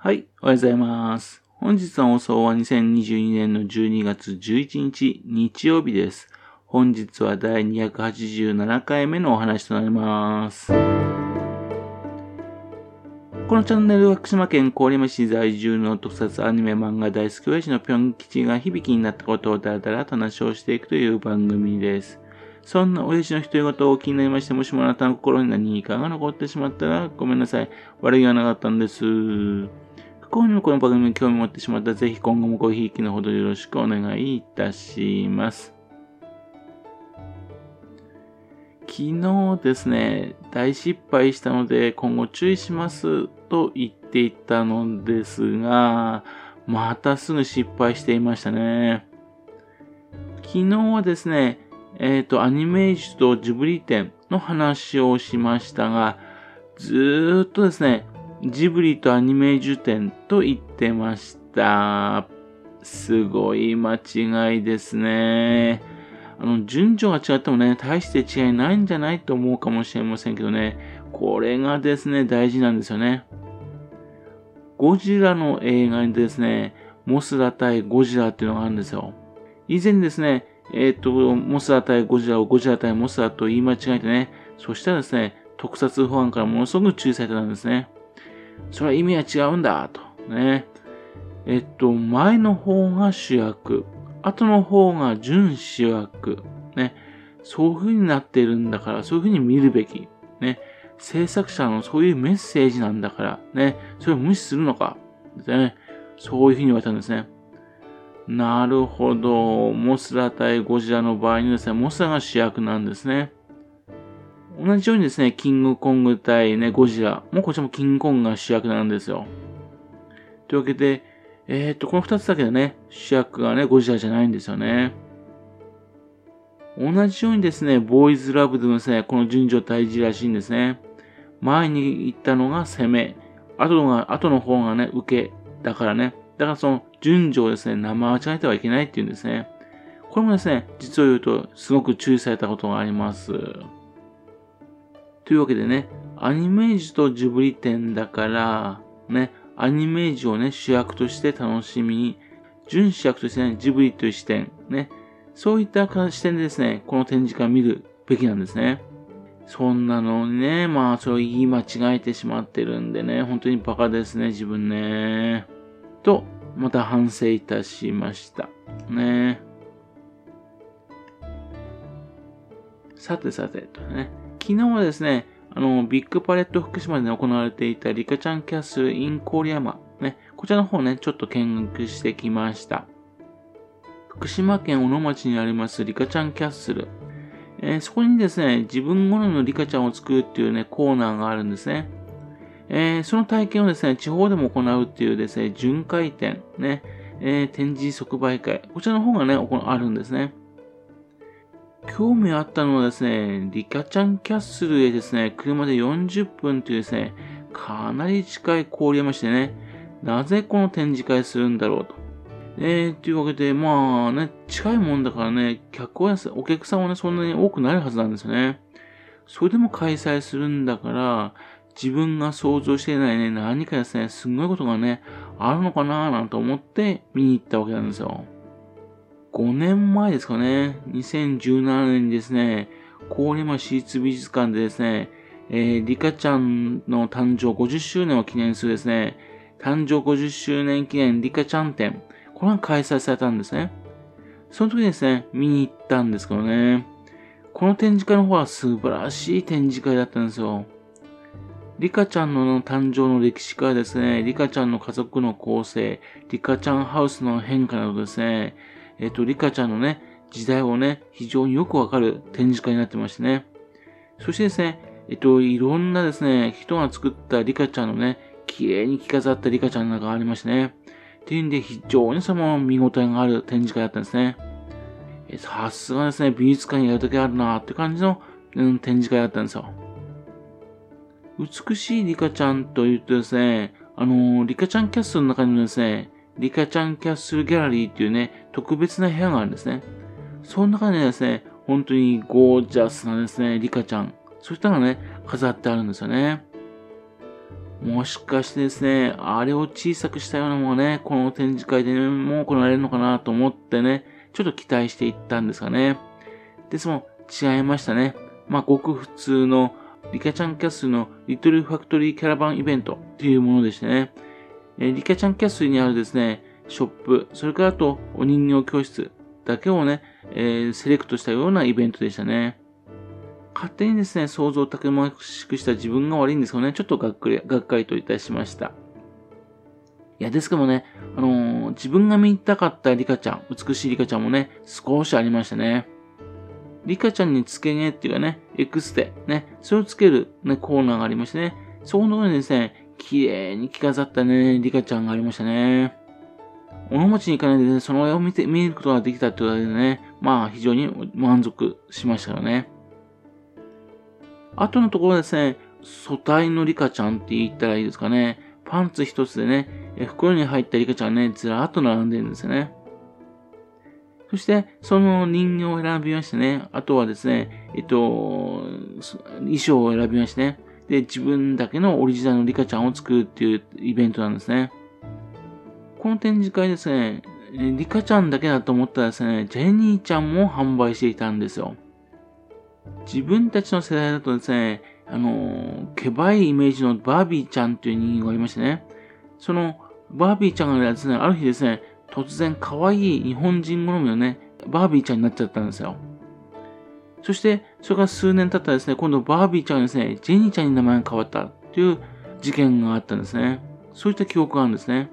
はい、おはようございます。本日の放送は2022年の12月11日日曜日です。本日は第287回目のお話となります。このチャンネルは福島県郡山市在住の特撮アニメ漫画大好き親父のぴょん吉が響きになったことをだらだらと話をしていくという番組です。そんな親父の独り言を気になりまして、もしもあなたの心に何かが残ってしまったらごめんなさい。悪気はなかったんです。不幸にもこの番組に興味持ってしまったら、ぜひ今後もごひいきのほどよろしくお願いいたします。昨日ですね、大失敗したので今後注意しますと言っていたのですが、またすぐ失敗していましたね。昨日はですね、えっ、と、アニメージュとジブリ展の話をしましたが、ずーっとですね、ジブリとアニメージュ展と言ってました。すごい間違いですね。あの、順序が違ってもね、大して違いないんじゃないと思うかもしれませんけどね、これがですね、大事なんですよね。ゴジラの映画にですね、モスラ対ゴジラっていうのがあるんですよ。以前ですね、えっ、と、モスラ対ゴジラをゴジラ対モスラと言い間違えてね、そしたらですね、特撮ファンからものすごく注意されてたんですね。それは意味は違うんだ、と。ね。えっと、前の方が主役、後の方が準主役。ね。そういう風になっているんだから、そういう風に見るべき。ね。制作者のそういうメッセージなんだから、ね。それを無視するのか。ね。そういう風に言われたんですね。なるほど。モスラ対ゴジラの場合にですね、モスラが主役なんですね。同じようにですね、キングコング対ね、ゴジラ。もうこちらもキングコングが主役なんですよ。というわけで、えー、っと、この二つだけでね、主役がね、ゴジラじゃないんですよね。同じようにですね、ボーイズラブでもですね、この順序大事らしいんですね。前に言ったのが攻め、後のが、後の方がね、受け。だからね、だからその順序をですね、生間違えてはいけないっていうんですね。これもですね、実を言うと、すごく注意されたことがあります。というわけでね、アニメージュとジブリ展だから、ね、アニメージュをね、主役として楽しみに、準主役としてね、ジブリという視点、ね、そういった視点でですね、この展示会を見るべきなんですね。そんなのにね、まあ、それを言い間違えてしまってるんでね、本当にバカですね、自分ね。と、また反省いたしました。ね。さてさて、とね。昨日はですね、あの、ビッグパレット福島で行われていたリカちゃんキャッスルイン郡山。ね、こちらの方ね、ちょっと見学してきました。福島県小野町にありますリカちゃんキャッスル。えー、そこにですね、自分好みのリカちゃんを作るっていうね、コーナーがあるんですね。えー、その体験をですね、地方でも行うっていうですね、巡回展、ね、えー、展示即売会。こちらの方がね、あるんですね。興味あったのはですね、リカちゃんキャッスルへですね、車で40分というですね、かなり近い郡山市でね、なぜこの展示会するんだろうと。えー、というわけで、まあね、近いもんだからね、客は、お客さんはね、そんなに多くないはずなんですよね。それでも開催するんだから、自分が想像していないね、何かですね、すごいことがね、あるのかなぁなんて思って見に行ったわけなんですよ。5年前ですかね、2017年にですね、郡山市立美術館でですね、えー、リカちゃんの誕生50周年を記念するですね、誕生50周年記念リカちゃん展、これが開催されたんですね。その時ですね、見に行ったんですけどね、この展示会の方は素晴らしい展示会だったんですよ。リカちゃんの誕生の歴史からですね、リカちゃんの家族の構成、リカちゃんハウスの変化などですね、えっ、と、リカちゃんのね、時代をね、非常によくわかる展示会になってましてね。そしてですね、えっ、と、いろんなですね、人が作ったリカちゃんのね、綺麗に着飾ったリカちゃんなんかありましてね。っていうんで、非常にその見応えがある展示会だったんですね。さすがですね、美術館にやるときあるなって感じの、うん、展示会だったんですよ。美しいリカちゃんと言うとですね、あのー、リカちゃんキャスルの中にもですね、リカちゃんキャッスルギャラリーっていうね、特別な部屋があるんですね。その中にはですね、本当にゴージャスなですね、リカちゃん、そういったのがね、飾ってあるんですよね。もしかしてですね、あれを小さくしたようなものね、この展示会でも行われるのかなと思ってね、ちょっと期待していったんですがね。ですも、違いましたね。まあ、ごく普通のリカちゃんキャッスルのリトルファクトリーキャラバンイベントというものでしてね。えリカちゃんキャスにあるですね、ショップ、それからあとお人形教室だけをね、え、セレクトしたようなイベントでしたね。勝手にですね、想像をたくましくした自分が悪いんですけどね、ちょっとがっかり、がっかりといたしました。いや、ですけどもね、あのー、自分が見たかったリカちゃん、美しいリカちゃんもね、少しありましたね。リカちゃんに付け毛っていうかね、エクステ、ね、それをつける、ね、コーナーがありましてね、そこのところにですね、綺麗に着飾ったね、リカちゃんがありましたね。おのちに行かないでね、その絵を見て、見ることができたってことでね、まあ非常に満足しましたよね。あとのところですね、素体のリカちゃんって言ったらいいですかね。パンツ一つでね、袋に入ったリカちゃんね、ずらーっと並んでるんですよね。そして、その人形を選びましてね、あとはですね、えっと、衣装を選びましてね、で、自分だけのオリジナルのリカちゃんを作るっていうイベントなんですね。この展示会ですね、リカちゃんだけだと思ったらですね、ジェニーちゃんも販売していたんですよ。自分たちの世代だとですね、あの、けばいイメージのバービーちゃんという人間がいましてね、そのバービーちゃんがですね、ある日ですね、突然可愛い日本人好みのね、バービーちゃんになっちゃったんですよ。そして、それから数年経ったらですね、今度バービーちゃんがですね、ジェニーちゃんに名前が変わったという事件があったんですね。そういった記憶があるんですね。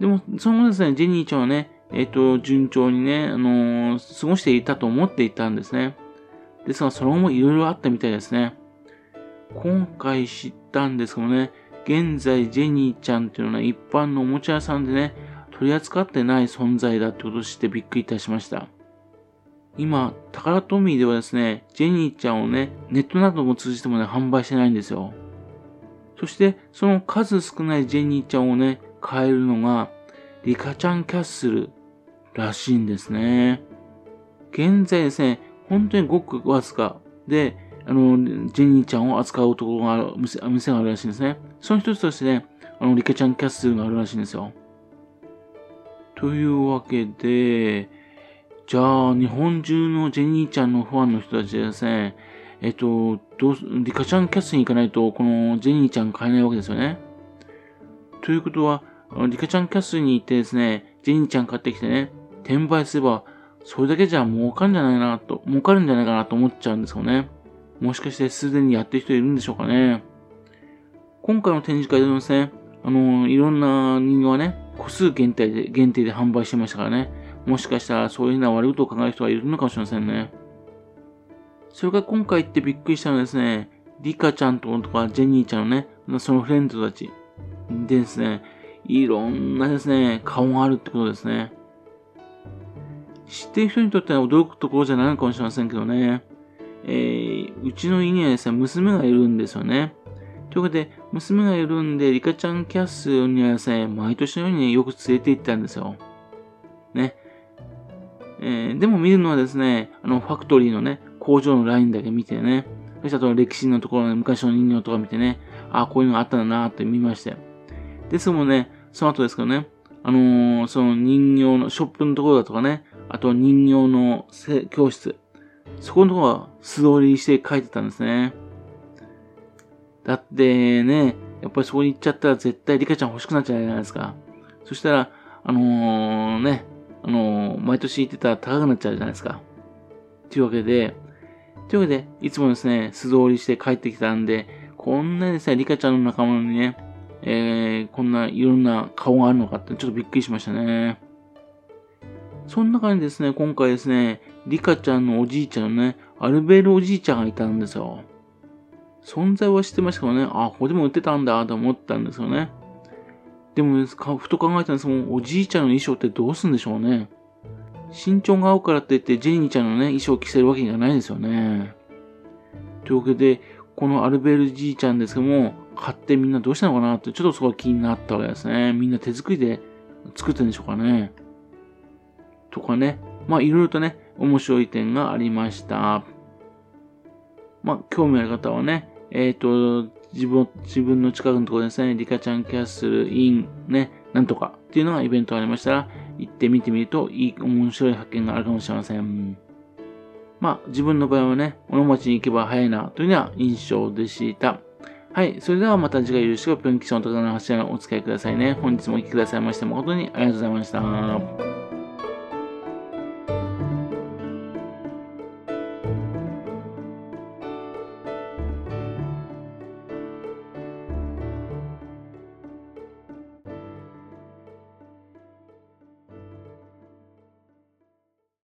でも、その後ですね、ジェニーちゃんはね、えっ、ー、と、順調にね、あのー、過ごしていたと思っていたんですね。ですが、その後もいろいろあったみたいですね。今回知ったんですけどね、現在ジェニーちゃんっていうのは一般のおもちゃ屋さんでね、取り扱ってない存在だってことを知ってびっくりいたしました。今、タカラトミーではですね、ジェニーちゃんをね、ネットなども通じてもね、販売してないんですよ。そして、その数少ないジェニーちゃんをね、買えるのが、リカちゃんキャッスルらしいんですね。現在ですね、本当にごくわずかで、あの、ジェニーちゃんを扱うところがある、店店があるらしいんですね。その一つとしてね、あの、リカちゃんキャッスルがあるらしいんですよ。というわけで、じゃあ、日本中のジェニーちゃんのファンの人たちですね、えっと、リカちゃんキャスに行かないと、このジェニーちゃん買えないわけですよね。ということは、リカちゃんキャスに行ってですね、ジェニーちゃん買ってきてね、転売すれば、それだけじゃ儲かるんじゃないかなと、儲かるんじゃないかなと思っちゃうんですよね。もしかしてすでにやってる人いるんでしょうかね。今回の展示会でもですね、あのいろんな人形はね、個数限定で、限定で販売してましたからね。もしかしたらそういうふうな悪いことを考える人がいるのかもしれませんね。それから今回ってびっくりしたのはですね、リカちゃんとかジェニーちゃんのね、そのフレンドたちでですね、いろんなですね、顔があるってことですね。知っている人にとっては驚くところじゃないのかもしれませんけどね。えー、うちの家にはですね、娘がいるんですよね。ということで、娘がいるんで、リカちゃんキャスにはですね、毎年のように、ね、よく連れて行ったんですよ。ね。えー、でも見るのはですね、あの、ファクトリーのね、工場のラインだけ見てね、そしてあと歴史のところの昔の人形とか見てね、ああ、こういうのがあったんだなって見まして。ですもんね、その後ですけどね、あのー、その人形の、ショップのところだとかね、あと人形の教室、そこのところは素通りして書いてたんですね。だってね、やっぱりそこに行っちゃったら絶対リカちゃん欲しくなっちゃうじゃないですか。そしたら、あのー、ね、あの、毎年行ってたら高くなっちゃうじゃないですか。というわけで、というわけで、いつもですね、素通りして帰ってきたんで、こんなにですね、リカちゃんの仲間にね、えー、こんないろんな顔があるのかってちょっとびっくりしましたね。その中にですね、今回ですね、リカちゃんのおじいちゃんのね、アルベールおじいちゃんがいたんですよ。存在は知ってましたけどね、あ、ここでも売ってたんだと思ったんですよね。でも、ふと考えたんですもん、おじいちゃんの衣装ってどうすんでしょうね。身長が合うからって言って、ジェニーちゃんのね、衣装を着せるわけにはないですよね。というわけで、このアルベールじいちゃんですけども、買ってみんなどうしたのかなって、ちょっとそこが気になったわけですね。みんな手作りで作ってるんでしょうかね。とかね。まあ、いろいろとね、面白い点がありました。まあ、興味ある方はね、えっ、ー、と、自分、自分の近くのところですね、リカちゃんキャッスルイン、ね、なんとかっていうのがイベントがありましたら、行ってみてみると、いい、面白い発見があるかもしれません。まあ、自分の場合はね、小野町に行けば早いな、というような印象でした。はい。それではまた次回よろしく、ぴょん吉のところの柱をお付き合いくださいね。本日もお聴きくださいまして誠にありがとうございました。